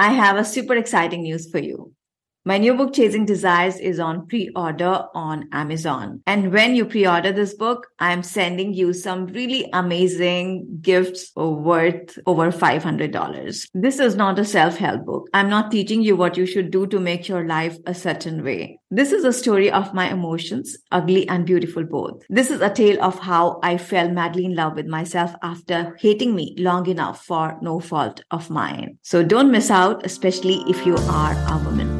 I have a super exciting news for you. My new book, Chasing Desires, is on pre-order on Amazon. And when you pre-order this book, I'm sending you some really amazing gifts worth over $500. This is not a self-help book. I'm not teaching you what you should do to make your life a certain way. This is a story of my emotions, ugly and beautiful both. This is a tale of how I fell madly in love with myself after hating me long enough for no fault of mine. So don't miss out, especially if you are a woman.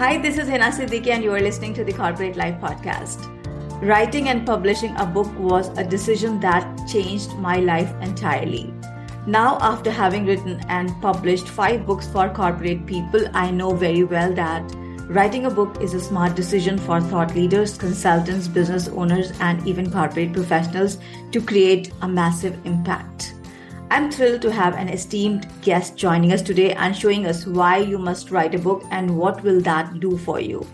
Hi, this is Hina Siddiqui, and you are listening to the Corporate Life Podcast. Writing and publishing a book was a decision that changed my life entirely. Now, after having written and published five books for corporate people, I know very well that writing a book is a smart decision for thought leaders, consultants, business owners, and even corporate professionals to create a massive impact. I'm thrilled to have an esteemed guest joining us today and showing us why you must write a book and what will that do for you.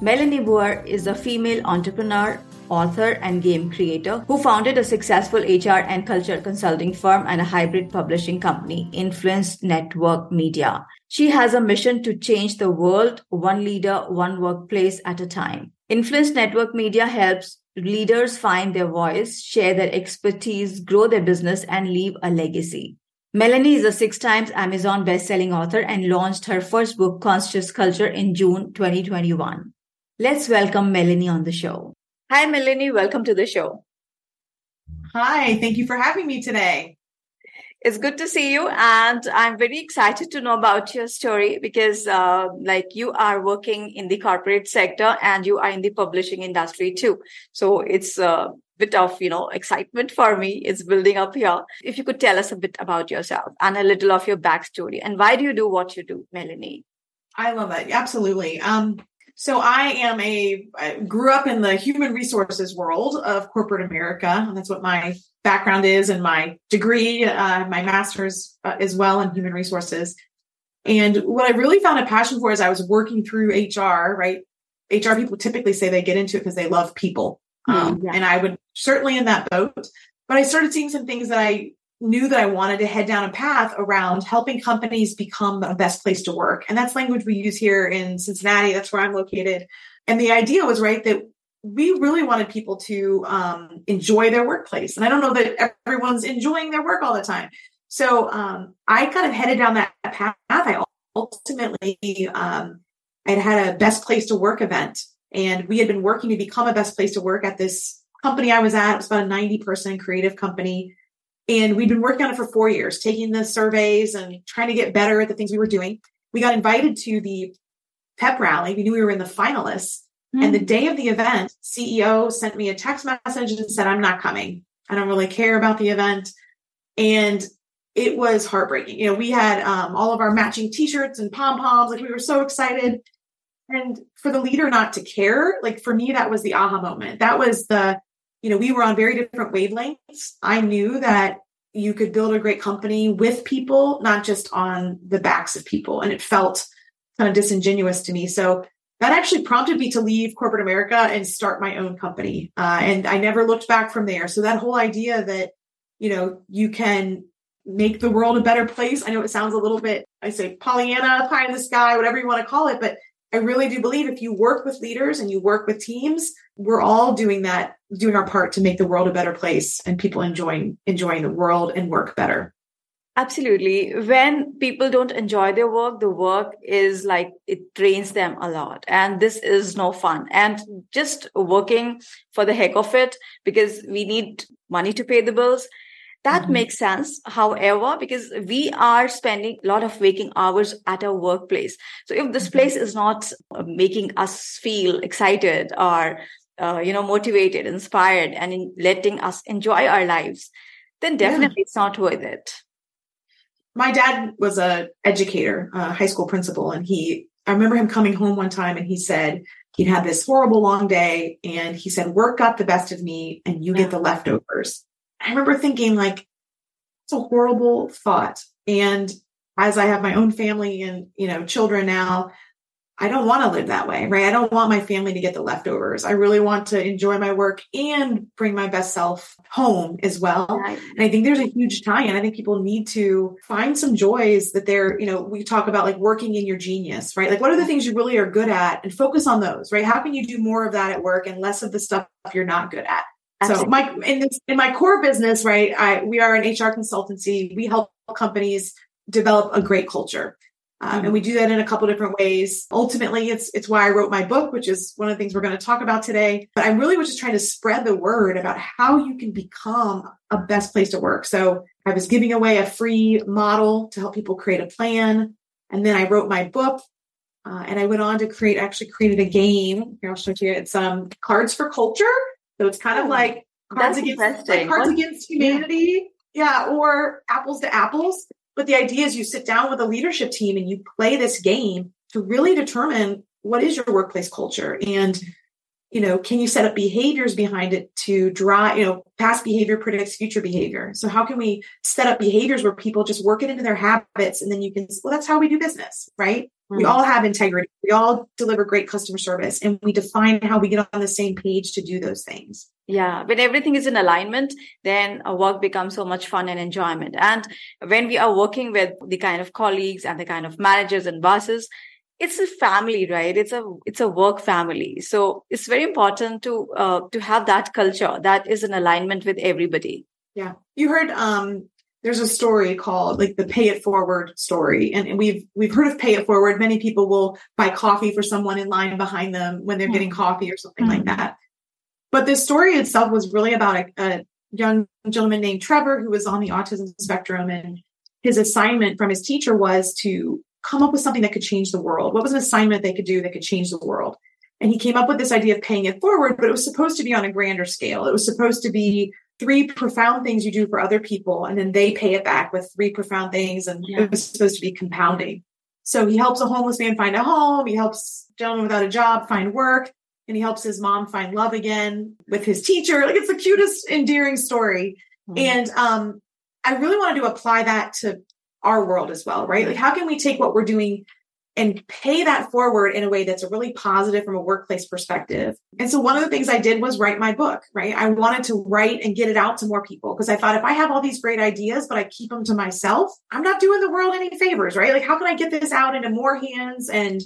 Melanie Booher is a female entrepreneur, author, and game creator who founded a successful HR and culture consulting firm and a hybrid publishing company, Influence Network Media. She has a mission to change the world one leader, one workplace at a time. Influence Network Media helps leaders find their voice, share their expertise, grow their business, and leave a legacy. Melanie is a six times Amazon best-selling author and launched her first book, Conscious Culture, in June 2021. Let's welcome Melanie on the show. Hi, Melanie. Welcome to the show. Hi. Thank you for having me today. It's good to see you. And I'm very excited to know about your story because, uh, like, you are working in the corporate sector and you are in the publishing industry too. So it's a bit of, you know, excitement for me. It's building up here. If you could tell us a bit about yourself and a little of your backstory and why do you do what you do, Melanie? I love it. Absolutely. Um, so I am a I grew up in the human resources world of corporate America. And that's what my background is and my degree, uh, my master's uh, as well in human resources. And what I really found a passion for is I was working through HR, right? HR people typically say they get into it because they love people. Um, yeah. And I would certainly in that boat, but I started seeing some things that I knew that I wanted to head down a path around helping companies become the best place to work. And that's language we use here in Cincinnati. That's where I'm located. And the idea was right that we really wanted people to um, enjoy their workplace. And I don't know that everyone's enjoying their work all the time. So um, I kind of headed down that path. I ultimately um, I had had a best place to work event, and we had been working to become a best place to work at this company I was at. It was about a 90 person creative company. And we'd been working on it for four years, taking the surveys and trying to get better at the things we were doing. We got invited to the pep rally. We knew we were in the finalists. Mm-hmm. And the day of the event, CEO sent me a text message and said, I'm not coming. I don't really care about the event. And it was heartbreaking. You know, we had um, all of our matching t-shirts and pom poms. Like we were so excited. And for the leader not to care, like for me, that was the aha moment. That was the, you know, we were on very different wavelengths. I knew that you could build a great company with people, not just on the backs of people. And it felt kind of disingenuous to me. So that actually prompted me to leave corporate America and start my own company. Uh, and I never looked back from there. So that whole idea that, you know, you can make the world a better place. I know it sounds a little bit, I say Pollyanna, pie in the sky, whatever you want to call it, but I really do believe if you work with leaders and you work with teams, we're all doing that, doing our part to make the world a better place and people enjoying enjoying the world and work better. Absolutely. When people don't enjoy their work, the work is like it drains them a lot. And this is no fun. And just working for the heck of it because we need money to pay the bills that mm-hmm. makes sense. However, because we are spending a lot of waking hours at our workplace. So if this mm-hmm. place is not uh, making us feel excited or, uh, you know, motivated, inspired, and in letting us enjoy our lives, then definitely yeah. it's not worth it. my dad was a educator, a high school principal, and he I remember him coming home one time and he said he'd had this horrible long day and he said, work got the best of me and you get the leftovers. I remember thinking like, it's a horrible thought. And as I have my own family and, you know, children now, I don't want to live that way, right? I don't want my family to get the leftovers. I really want to enjoy my work and bring my best self home as well. Right. And I think there's a huge tie in. I think people need to find some joys that they're, you know, we talk about like working in your genius, right? Like what are the things you really are good at and focus on those, right? How can you do more of that at work and less of the stuff you're not good at? Absolutely. So my in this in my core business, right? I we are an HR consultancy. We help companies develop a great culture. Um, and we do that in a couple different ways. Ultimately, it's it's why I wrote my book, which is one of the things we're going to talk about today. But I'm really was just trying to spread the word about how you can become a best place to work. So I was giving away a free model to help people create a plan, and then I wrote my book. Uh, and I went on to create, actually created a game. Here, I'll show it to you. It's um, Cards for Culture. So it's kind of oh, like Cards Against, like Cards Against Humanity. Yeah, or Apples to Apples. But the idea is you sit down with a leadership team and you play this game to really determine what is your workplace culture and you know can you set up behaviors behind it to drive you know past behavior predicts future behavior so how can we set up behaviors where people just work it into their habits and then you can well that's how we do business right. We all have integrity we all deliver great customer service and we define how we get on the same page to do those things yeah, when everything is in alignment, then a work becomes so much fun and enjoyment. And when we are working with the kind of colleagues and the kind of managers and bosses, it's a family, right? It's a it's a work family. So it's very important to uh, to have that culture that is in alignment with everybody. Yeah, you heard um there's a story called like the pay it forward story and, we've we've heard of pay it forward many people will buy coffee for someone in line behind them when they're mm-hmm. getting coffee or something mm-hmm. like that but the story itself was really about a, a young gentleman named Trevor who was on the autism spectrum. And his assignment from his teacher was to come up with something that could change the world. What was an assignment they could do that could change the world? And he came up with this idea of paying it forward, but it was supposed to be on a grander scale. It was supposed to be three profound things you do for other people, and then they pay it back with three profound things. And yeah. it was supposed to be compounding. So he helps a homeless man find a home. He helps a gentleman without a job find work and he helps his mom find love again with his teacher. Like it's the cutest, endearing story. Mm-hmm. And um, I really wanted to apply that to our world as well, right? Like, how can we take what we're doing and pay that forward in a way that's really positive from a workplace perspective? And so, one of the things I did was write my book, right? I wanted to write and get it out to more people because I thought if I have all these great ideas, but I keep them to myself, I'm not doing the world any favors, right? Like, how can I get this out into more hands and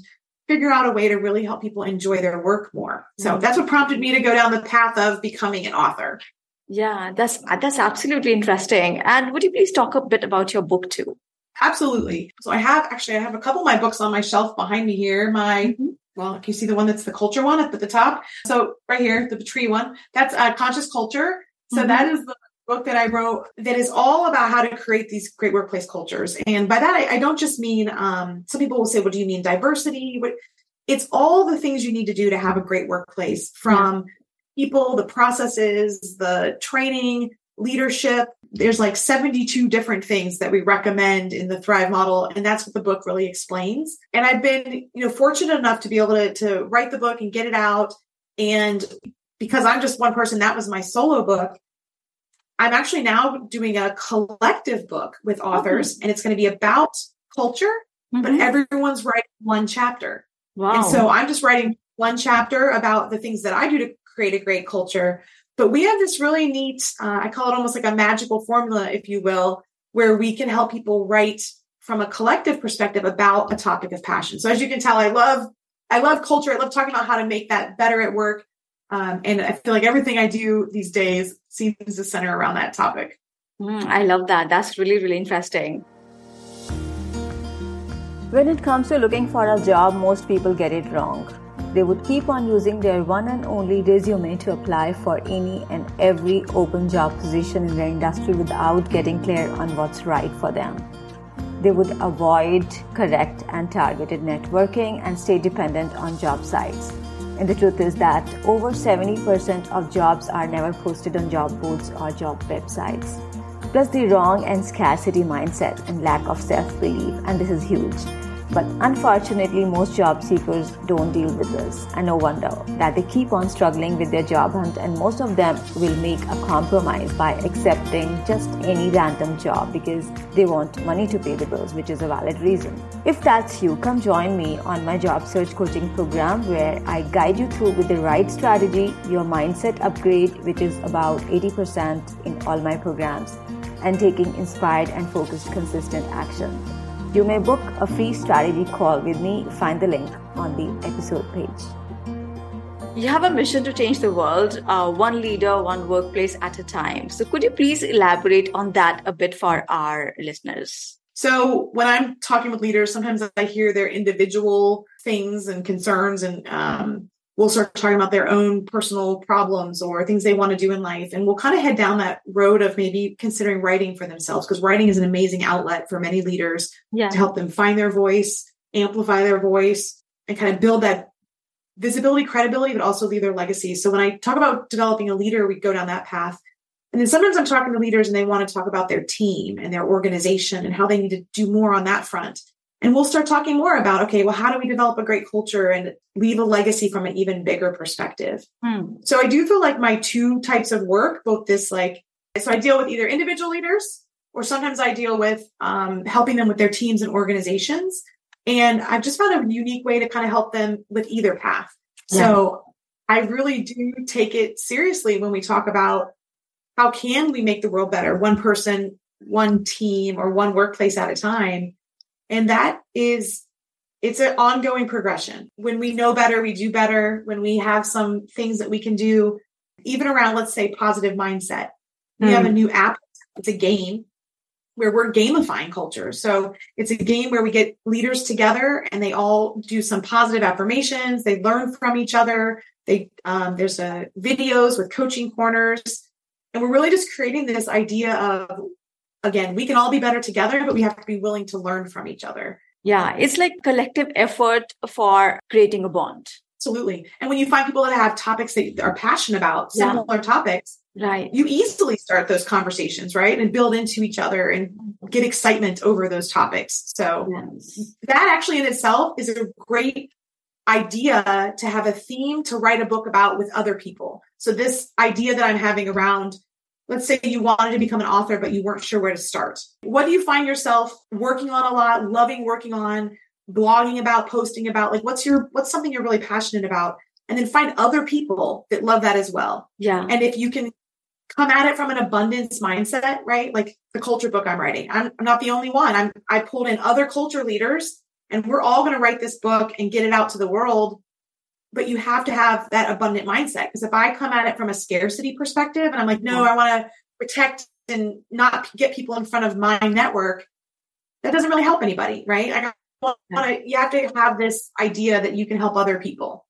figure out a way to really help people enjoy their work more. So mm-hmm. that's what prompted me to go down the path of becoming an author. Yeah, that's that's absolutely interesting. And would you please talk a bit about your book too? Absolutely. So I have actually I have a couple of my books on my shelf behind me here. My mm-hmm. well, can you see the one that's the culture one up at the top? So right here, the tree one, that's uh, conscious culture. So mm-hmm. that is the book that I wrote that is all about how to create these great workplace cultures. And by that, I, I don't just mean, um, some people will say, well, do you mean diversity? It's all the things you need to do to have a great workplace from yeah. people, the processes, the training, leadership. There's like 72 different things that we recommend in the Thrive model. And that's what the book really explains. And I've been, you know, fortunate enough to be able to, to write the book and get it out. And because I'm just one person, that was my solo book. I'm actually now doing a collective book with authors, mm-hmm. and it's going to be about culture, mm-hmm. but everyone's writing one chapter. Wow. And so I'm just writing one chapter about the things that I do to create a great culture. But we have this really neat, uh, I call it almost like a magical formula, if you will, where we can help people write from a collective perspective about a topic of passion. So as you can tell, I love I love culture. I love talking about how to make that better at work. Um, and I feel like everything I do these days seems to center around that topic. Mm, I love that. That's really, really interesting. When it comes to looking for a job, most people get it wrong. They would keep on using their one and only resume to apply for any and every open job position in their industry without getting clear on what's right for them. They would avoid correct and targeted networking and stay dependent on job sites. And the truth is that over 70% of jobs are never posted on job boards or job websites. plus the wrong and scarcity mindset and lack of self belief. And this is huge. But unfortunately, most job seekers don't deal with this, and no wonder that they keep on struggling with their job hunt, and most of them will make a compromise by accepting just any random job because they want money to pay the bills, which is a valid reason. If that's you, come join me on my job search coaching program where I guide you through with the right strategy, your mindset upgrade, which is about 80% in all my programs, and taking inspired and focused consistent action. You may book a free strategy call with me. Find the link on the episode page. You have a mission to change the world, uh, one leader, one workplace at a time. So, could you please elaborate on that a bit for our listeners? So, when I'm talking with leaders, sometimes I hear their individual things and concerns and um, we'll start talking about their own personal problems or things they want to do in life. And we'll kind of head down that road of maybe considering writing for themselves because writing is an amazing outlet for many leaders yeah. to help them find their voice, amplify their voice, and kind of build that visibility, credibility, but also leave their legacy. So when I talk about developing a leader, we go down that path. And then sometimes I'm talking to leaders and they want to talk about their team and their organization and how they need to do more on that front. And we'll start talking more about, okay, well, how do we develop a great culture and leave a legacy from an even bigger perspective? Hmm. So I do feel like my two types of work, both this like, so I deal with either individual leaders or sometimes I deal with um, helping them with their teams and organizations. And I've just found a unique way to kind of help them with either path. Yeah. So I really do take it seriously when we talk about how can we make the world better, one person, one team, or one workplace at a time. And that is, it's an ongoing progression. When we know better, we do better. When we have some things that we can do, even around, let's say, positive mindset. We mm. have a hmm. new app. It's a game where we're gamifying culture. So it's a game where we get leaders together and they all do some positive affirmations. They learn from each other. They um, there's a videos with coaching corners, and we're really just creating this idea of again, we can all be better together, but we have to be willing to learn from each other. Yeah, it's like collective effort for creating a bond. Absolutely. And when you find people that have topics that are passionate about, similar yeah. topics, right. You easily start those conversations, right? And build into each other and get excitement over those topics. So yes. that actually in itself is a great idea to have a theme to write a book about with other people. So this idea that I'm having around let's say you wanted to become an author, but you weren't sure where to start. What do you find yourself working on a lot, loving working on, blogging about, posting about? Like what's your what's something you're really passionate about? And then find other people that love that as well. Yeah. And if you can come at it from an abundance mindset, right? Like the culture book I'm writing. I'm, I'm not the only one. I'm I pulled in other culture leaders and we're all going to write this book and get it out to the world but you have to have that abundant mindset. Because if I come at it from a scarcity perspective and I'm like, no, I want to protect and not get people in front of my network, that doesn't really help anybody, right? I want to, you have to have this idea that you can help other people.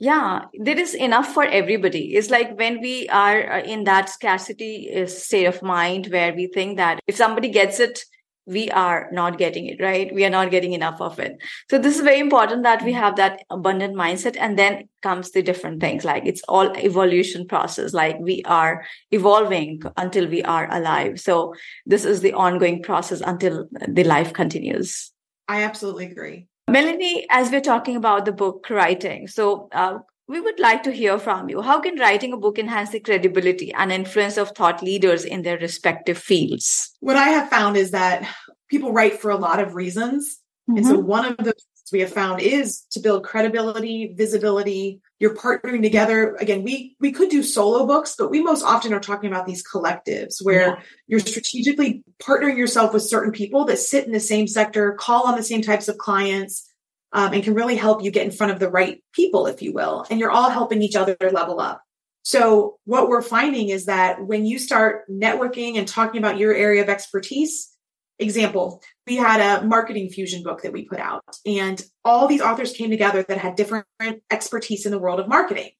Yeah, there is enough for everybody. It's like when we are uh, in that scarcity uh, state of mind where we think that if somebody gets it, we are not getting it right? We are not getting enough of it. So this is very important that we have that abundant mindset and then comes the different things like it's all evolution process like we are evolving until we are alive. So this is the ongoing process until the life continues. I absolutely agree. Melanie as we're talking about the book writing so uh, we would like to hear from you. How can writing a book enhance the credibility and influence of thought leaders in their respective fields? What I have found is that people write for a lot of reasons. Mm-hmm. And so mm-hmm. one of the we have found is to build credibility, visibility. You're partnering together. Again, we we could do solo books, but we most often are talking about these collectives where yeah. you're strategically partnering yourself with certain people that sit in the same sector, call on the same types of clients, um, and can really help you get in front of the right people, if you will. And you're all helping each other level up. So what we're finding is that when you start networking and talking about your area of expertise, example, we had a marketing fusion book that we put out and all these authors came together that had different expertise in the world of marketing.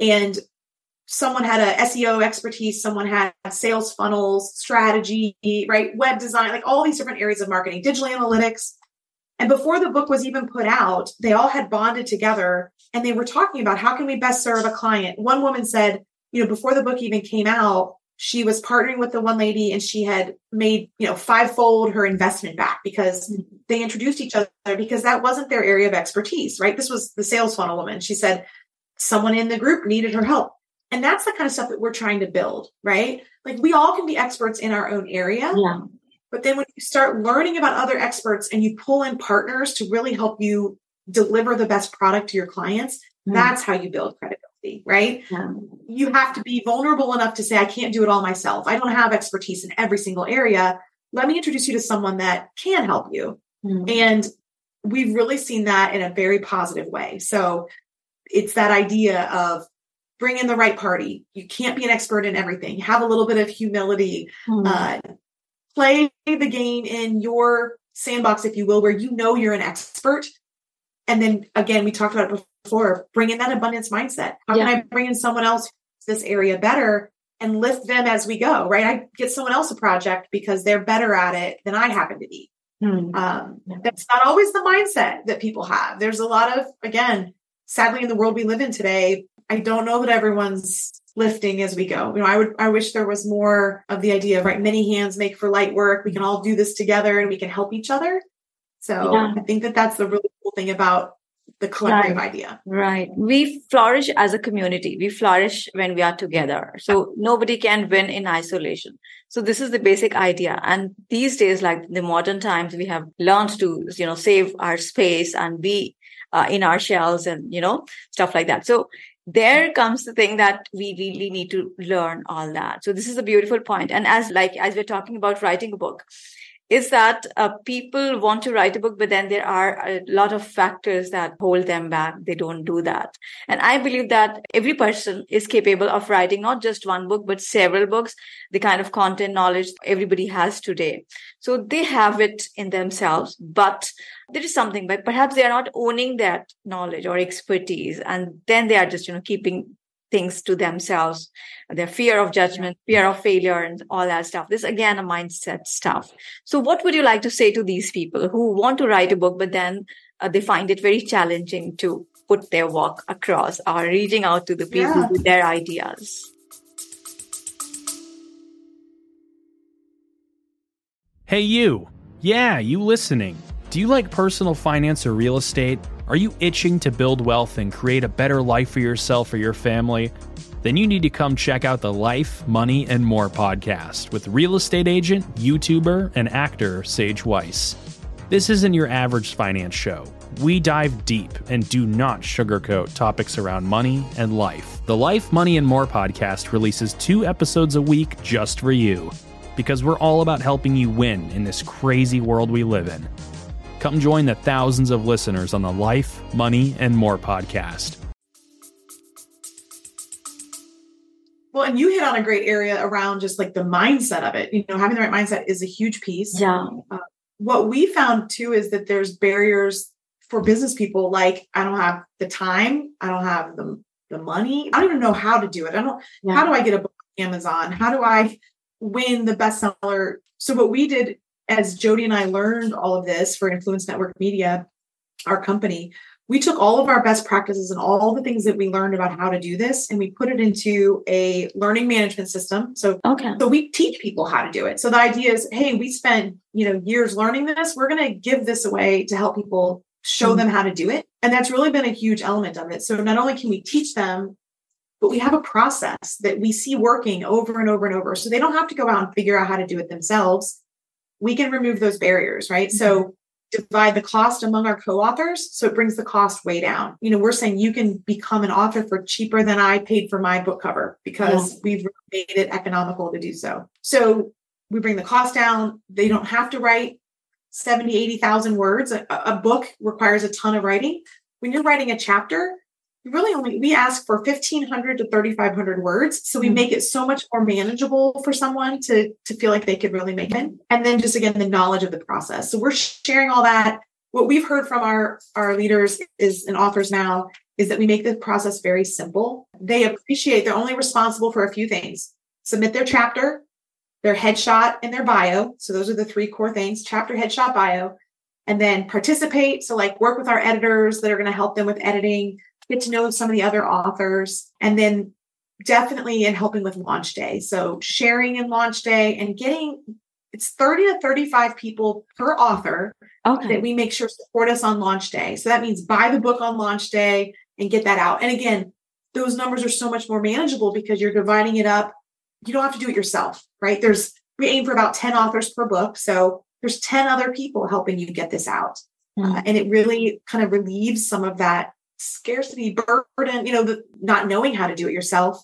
And someone had a SEO expertise, someone had sales funnels, strategy, right? Web design, like all these different areas of marketing, digital analytics. And before the book was even put out, they all had bonded together and they were talking about how can we best serve a client. One woman said, you know, before the book even came out, she was partnering with the one lady and she had made, you know, fivefold her investment back because mm-hmm. they introduced each other because that wasn't their area of expertise, right? This was the sales funnel woman. She said someone in the group needed her help. And that's the kind of stuff that we're trying to build, right? Like we all can be experts in our own area. Yeah. But then when you start learning about other experts and you pull in partners to really help you deliver the best product to your clients, mm. that's how you build credibility, right? Yeah. You have to be vulnerable enough to say, I can't do it all myself. I don't have expertise in every single area. Let me introduce you to someone that can help you. Mm. And we've really seen that in a very positive way. So it's that idea of bring in the right party. You can't be an expert in everything. Have a little bit of humility. Mm. Uh, play the game in your sandbox, if you will, where you know you're an expert. And then again, we talked about it before, bring in that abundance mindset. How yeah. can I bring in someone else this area better and lift them as we go, right? I get someone else a project because they're better at it than I happen to be. Hmm. Um, that's not always the mindset that people have. There's a lot of, again, sadly in the world we live in today, I don't know that everyone's lifting as we go. You know, I would, I wish there was more of the idea of right, many hands make for light work. We can all do this together and we can help each other. So yeah. I think that that's the really cool thing about the collective right. idea. Right. We flourish as a community. We flourish when we are together. So nobody can win in isolation. So this is the basic idea. And these days, like the modern times, we have learned to, you know, save our space and be uh, in our shells and, you know, stuff like that. So there comes the thing that we really need to learn all that. So this is a beautiful point. And as like as we're talking about writing a book is that uh, people want to write a book, but then there are a lot of factors that hold them back. They don't do that. And I believe that every person is capable of writing not just one book, but several books, the kind of content knowledge everybody has today. So they have it in themselves, but there is something, but perhaps they are not owning that knowledge or expertise. And then they are just, you know, keeping things to themselves, their fear of judgment, fear of failure, and all that stuff. This again a mindset stuff. So, what would you like to say to these people who want to write a book, but then uh, they find it very challenging to put their work across or reaching out to the people yeah. with their ideas? Hey, you. Yeah, you listening. Do you like personal finance or real estate? Are you itching to build wealth and create a better life for yourself or your family? Then you need to come check out the Life, Money, and More podcast with real estate agent, YouTuber, and actor Sage Weiss. This isn't your average finance show. We dive deep and do not sugarcoat topics around money and life. The Life, Money, and More podcast releases two episodes a week just for you because we're all about helping you win in this crazy world we live in. Come join the thousands of listeners on the Life, Money, and More podcast. Well, and you hit on a great area around just like the mindset of it. You know, having the right mindset is a huge piece. Yeah. Uh, what we found too is that there's barriers for business people like I don't have the time, I don't have the the money, I don't even know how to do it. I don't yeah. how do I get a book on Amazon? How do I win the bestseller? So what we did as Jody and I learned all of this for Influence Network Media, our company, we took all of our best practices and all the things that we learned about how to do this and we put it into a learning management system. So, okay. so we teach people how to do it. So the idea is, hey, we spent, you know, years learning this. We're going to give this away to help people show mm-hmm. them how to do it. And that's really been a huge element of it. So not only can we teach them, but we have a process that we see working over and over and over. So they don't have to go out and figure out how to do it themselves we can remove those barriers, right? Mm-hmm. So divide the cost among our co-authors so it brings the cost way down you know we're saying you can become an author for cheaper than i paid for my book cover because yeah. we've made it economical to do so so we bring the cost down they don't have to write 70 80,000 words a, a book requires a ton of writing when you're writing a chapter really only we ask for 1500 to 3500 words so we mm-hmm. make it so much more manageable for someone to to feel like they could really make it. And then just again the knowledge of the process. So we're sharing all that. What we've heard from our our leaders is and authors now is that we make the process very simple. They appreciate they're only responsible for a few things. Submit their chapter their headshot and their bio. So those are the three core things chapter headshot bio. And then participate. So like work with our editors that are going to help them with editing get to know some of the other authors, and then definitely in helping with launch day. So sharing in launch day and getting it's 30 to 35 people per author okay. that we make sure support us on launch day. So that means buy the book on launch day and get that out. And again, those numbers are so much more manageable because you're dividing it up. You don't have to do it yourself, right? There's we aim for about 10 authors per book. So there's 10 other people helping you get this out. Mm-hmm. Uh, and it really kind of relieves some of that scarcity burden, you know, the not knowing how to do it yourself.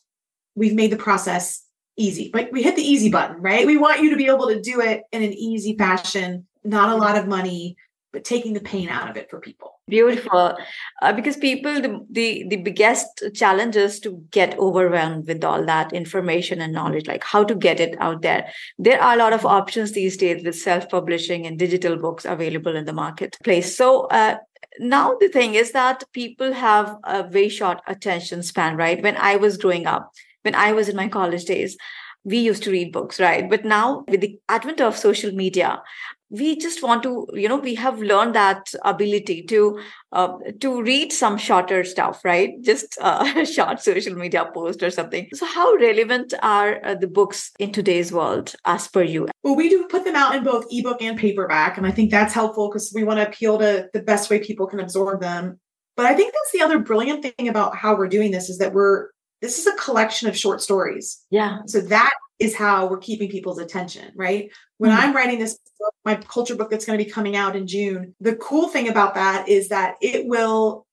We've made the process easy. Like we hit the easy button, right? We want you to be able to do it in an easy fashion, not a lot of money, but taking the pain out of it for people beautiful uh, because people the, the the biggest challenge is to get overwhelmed with all that information and knowledge like how to get it out there there are a lot of options these days with self-publishing and digital books available in the marketplace so uh, now the thing is that people have a very short attention span right? When i was growing up when i was in my college days we used to read books right? But now with the advent of social media we just want to you know we have learned that ability to uh, to read some shorter stuff right? Just uh, a short social media post or something. So how relevant are uh, the books in today's world as per you? Well we do put them out in both ebook and paperback and i think that's helpful because we want to appeal to the best way people can absorb them. But i think that's the other brilliant thing about how we're doing this is that we're this is a collection of short stories yeah so that is how we're keeping people's attention, right? When mm-hmm. I'm writing this book, my culture book that's going to be coming out in June, the cool thing about that is that it will,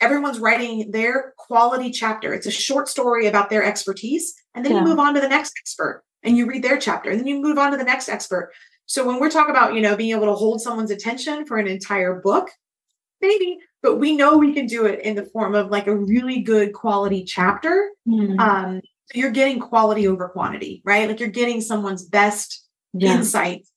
everyone's writing their quality chapter. It's a short story about their expertise. And then yeah. you move on to the next expert and you read their chapter and then you move on to the next expert. So when we're talking about, you know, being able to hold someone's attention for an entire book, maybe, but we know we can do it in the form of like a really good quality chapter. Mm-hmm. Um, you're getting quality over quantity, right? Like you're getting someone's best yeah. insights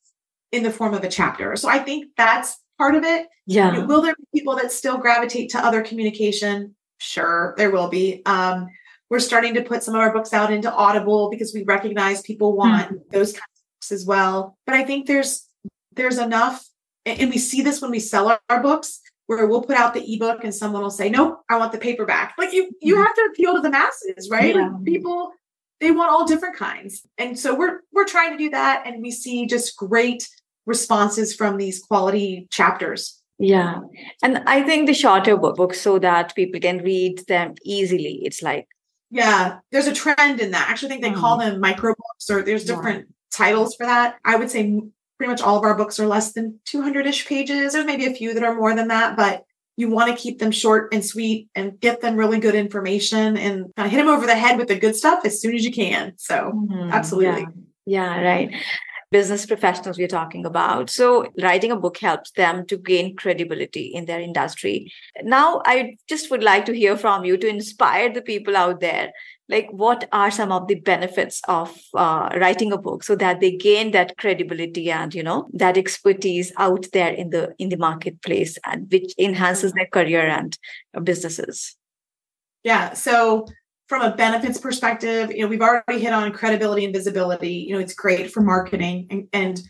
in the form of a chapter. So I think that's part of it. Yeah. Will there be people that still gravitate to other communication? Sure, there will be. Um, we're starting to put some of our books out into Audible because we recognize people hmm. want mm. those kinds of books as well. But I think there's there's enough, and we see this when we sell our, our books where we'll put out the ebook and someone will say, "Nope, I want the paperback." Like you, you mm-hmm. have to appeal to the masses, right? Yeah. Like people, they want all different kinds, and so we're we're trying to do that, and we see just great responses from these quality chapters. Yeah, and I think the shorter book, books so that people can read them easily. It's like yeah, there's a trend in that. I actually think they mm. call them micro books, or there's different yeah. titles for that. I would say pretty much all of our books are less than 200 ish pages. There's maybe a few that are more than that, but you want to keep them short and sweet and get them really good information and kind of hit them over the head with the good stuff as soon as you can. So, mm-hmm. absolutely. Yeah. yeah, right. Business professionals we're talking about. So, writing a book helps them to gain credibility in their industry. Now, I just would like to hear from you to inspire the people out there like what are some of the benefits of uh, writing a book so that they gain that credibility and you know that expertise out there in the in the marketplace and which enhances their career and businesses yeah so from a benefits perspective you know we've already hit on credibility and visibility you know it's great for marketing and, and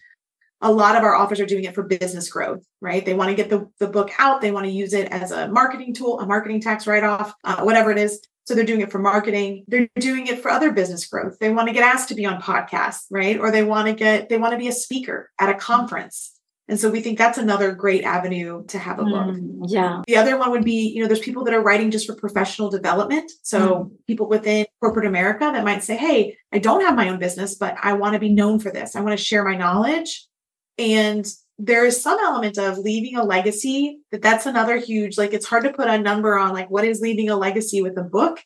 a lot of our authors are doing it for business growth, right? They want to get the, the book out. They want to use it as a marketing tool, a marketing tax write off, uh, whatever it is. So they're doing it for marketing. They're doing it for other business growth. They want to get asked to be on podcasts, right? Or they want to get, they want to be a speaker at a conference. And so we think that's another great avenue to have a book. Mm, yeah. The other one would be, you know, there's people that are writing just for professional development. So mm. people within corporate America that might say, Hey, I don't have my own business, but I want to be known for this. I want to share my knowledge. And there is some element of leaving a legacy that that's another huge like it's hard to put a number on like what is leaving a legacy with a book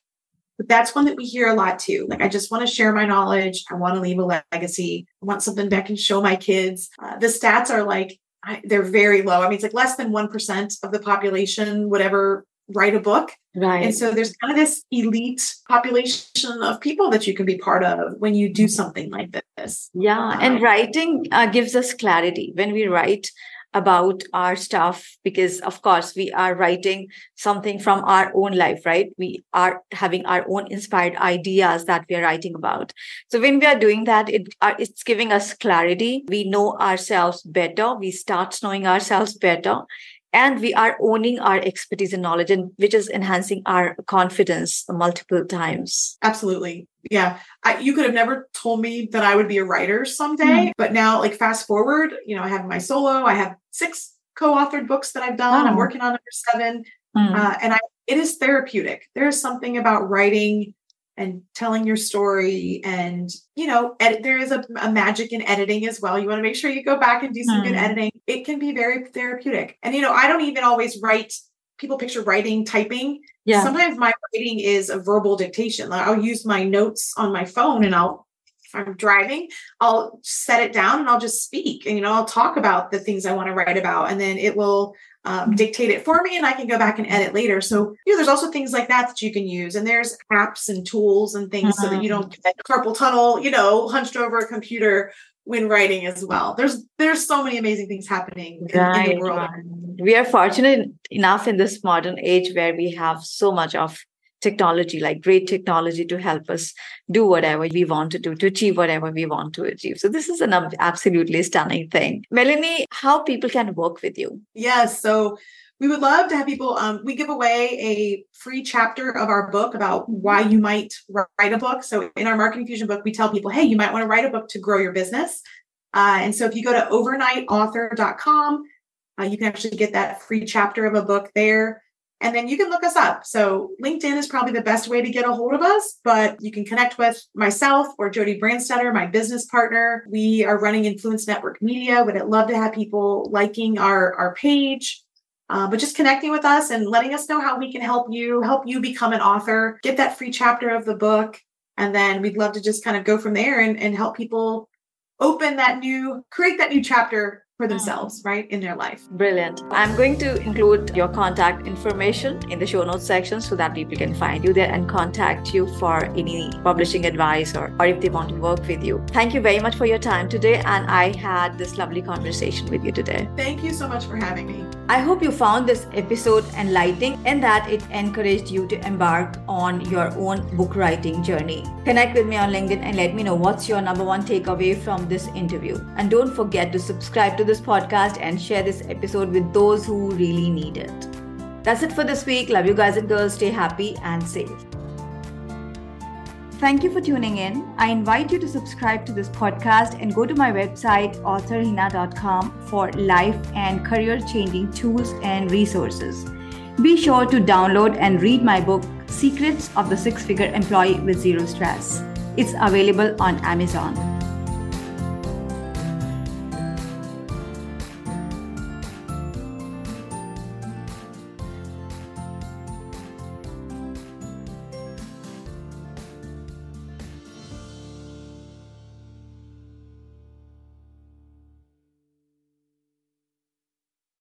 but that's one that we hear a lot too. Like i just want to share my knowledge. I want to leave a legacy. I want something that I can show my kids. Uh, the stats are like I, they're very low. I mean it's like less than 1% of the population would ever write a book. Right. And so there's kind of this elite population of people that you can be part of when you do something like this. Yeah. and um, writing uh, gives us clarity. When we write about our stuff, because of course we are writing something from our own life, right? We are having our own inspired ideas that we are writing about. So when we are doing that, it, uh, it's giving us clarity. We know ourselves better. We start knowing ourselves better and we are owning our expertise and knowledge and which is enhancing our confidence multiple times absolutely yeah I, you could have never told me that i would be a writer someday mm-hmm. but now like fast forward you know i have my solo i have six co-authored books that i've done oh. i'm working on number 7 mm-hmm. uh, and i it is therapeutic there is something about writing and telling your story and you know edit, there is a, a, magic in editing as well. You want to make sure you go back and do some mm. good editing. It can be very therapeutic. And you know i don't even always write people picture writing typing. Yeah. Sometimes my writing is a verbal dictation. Like i'll use my notes on my phone and i'll if i'm driving i'll set it down and i'll just speak and you know i'll talk about the things i want to write about. And then it will um, dictate it for me and I can go back and edit later. So, you know, there's also things like that that you can use. And there's apps and tools and things so that you don't get carpal tunnel, you know, hunched over a computer when writing as well. There's there's so many amazing things happening in, right. in the world. We are fortunate enough in this modern age where we have so much of technology, like great technology to help us do whatever we want to do, to achieve whatever we want to achieve. So this is an absolutely stunning thing. Melanie, how people can work with you? Yes. So we would love to have people um, we give away a free chapter of our book about why you might write a book so in our marketing fusion book we tell people hey you might want to write a book to grow your business uh, and so if you go to overnightauthor.com uh, you can actually get that free chapter of a book there and then you can look us up. So LinkedIn is probably the best way to get a hold of us, but you can connect with myself or Jody Brandstetter, my business partner. We are running Influence Network Media. Would love to have people liking our, our page. Uh, but just connecting with us and letting us know how we can help you, help you become an author, get that free chapter of the book. And then we'd love to just kind of go from there and, and help people open that new, create that new chapter for themselves, right, in their life. Brilliant. I'm going to include your contact information in the show notes section so that people can find you there and contact you for any publishing advice or, or if they want to work with you. Thank you very much for your time today. And I had this lovely conversation with you today. Thank you so much for having me. I hope you found this episode enlightening and that it encouraged you to embark on your own book writing journey. Connect with me on LinkedIn and let me know what's your number one takeaway from this interview. And don't forget to subscribe to this podcast and share this episode with those who really need it. That's it for this week. Love you guys and girls. Stay happy and safe. Thank you for tuning in. I invite you to subscribe to this podcast and go to my website, authorhina.com, for life and career changing tools and resources. Be sure to download and read my book, Secrets of the Six Figure Employee with Zero Stress. It's available on Amazon.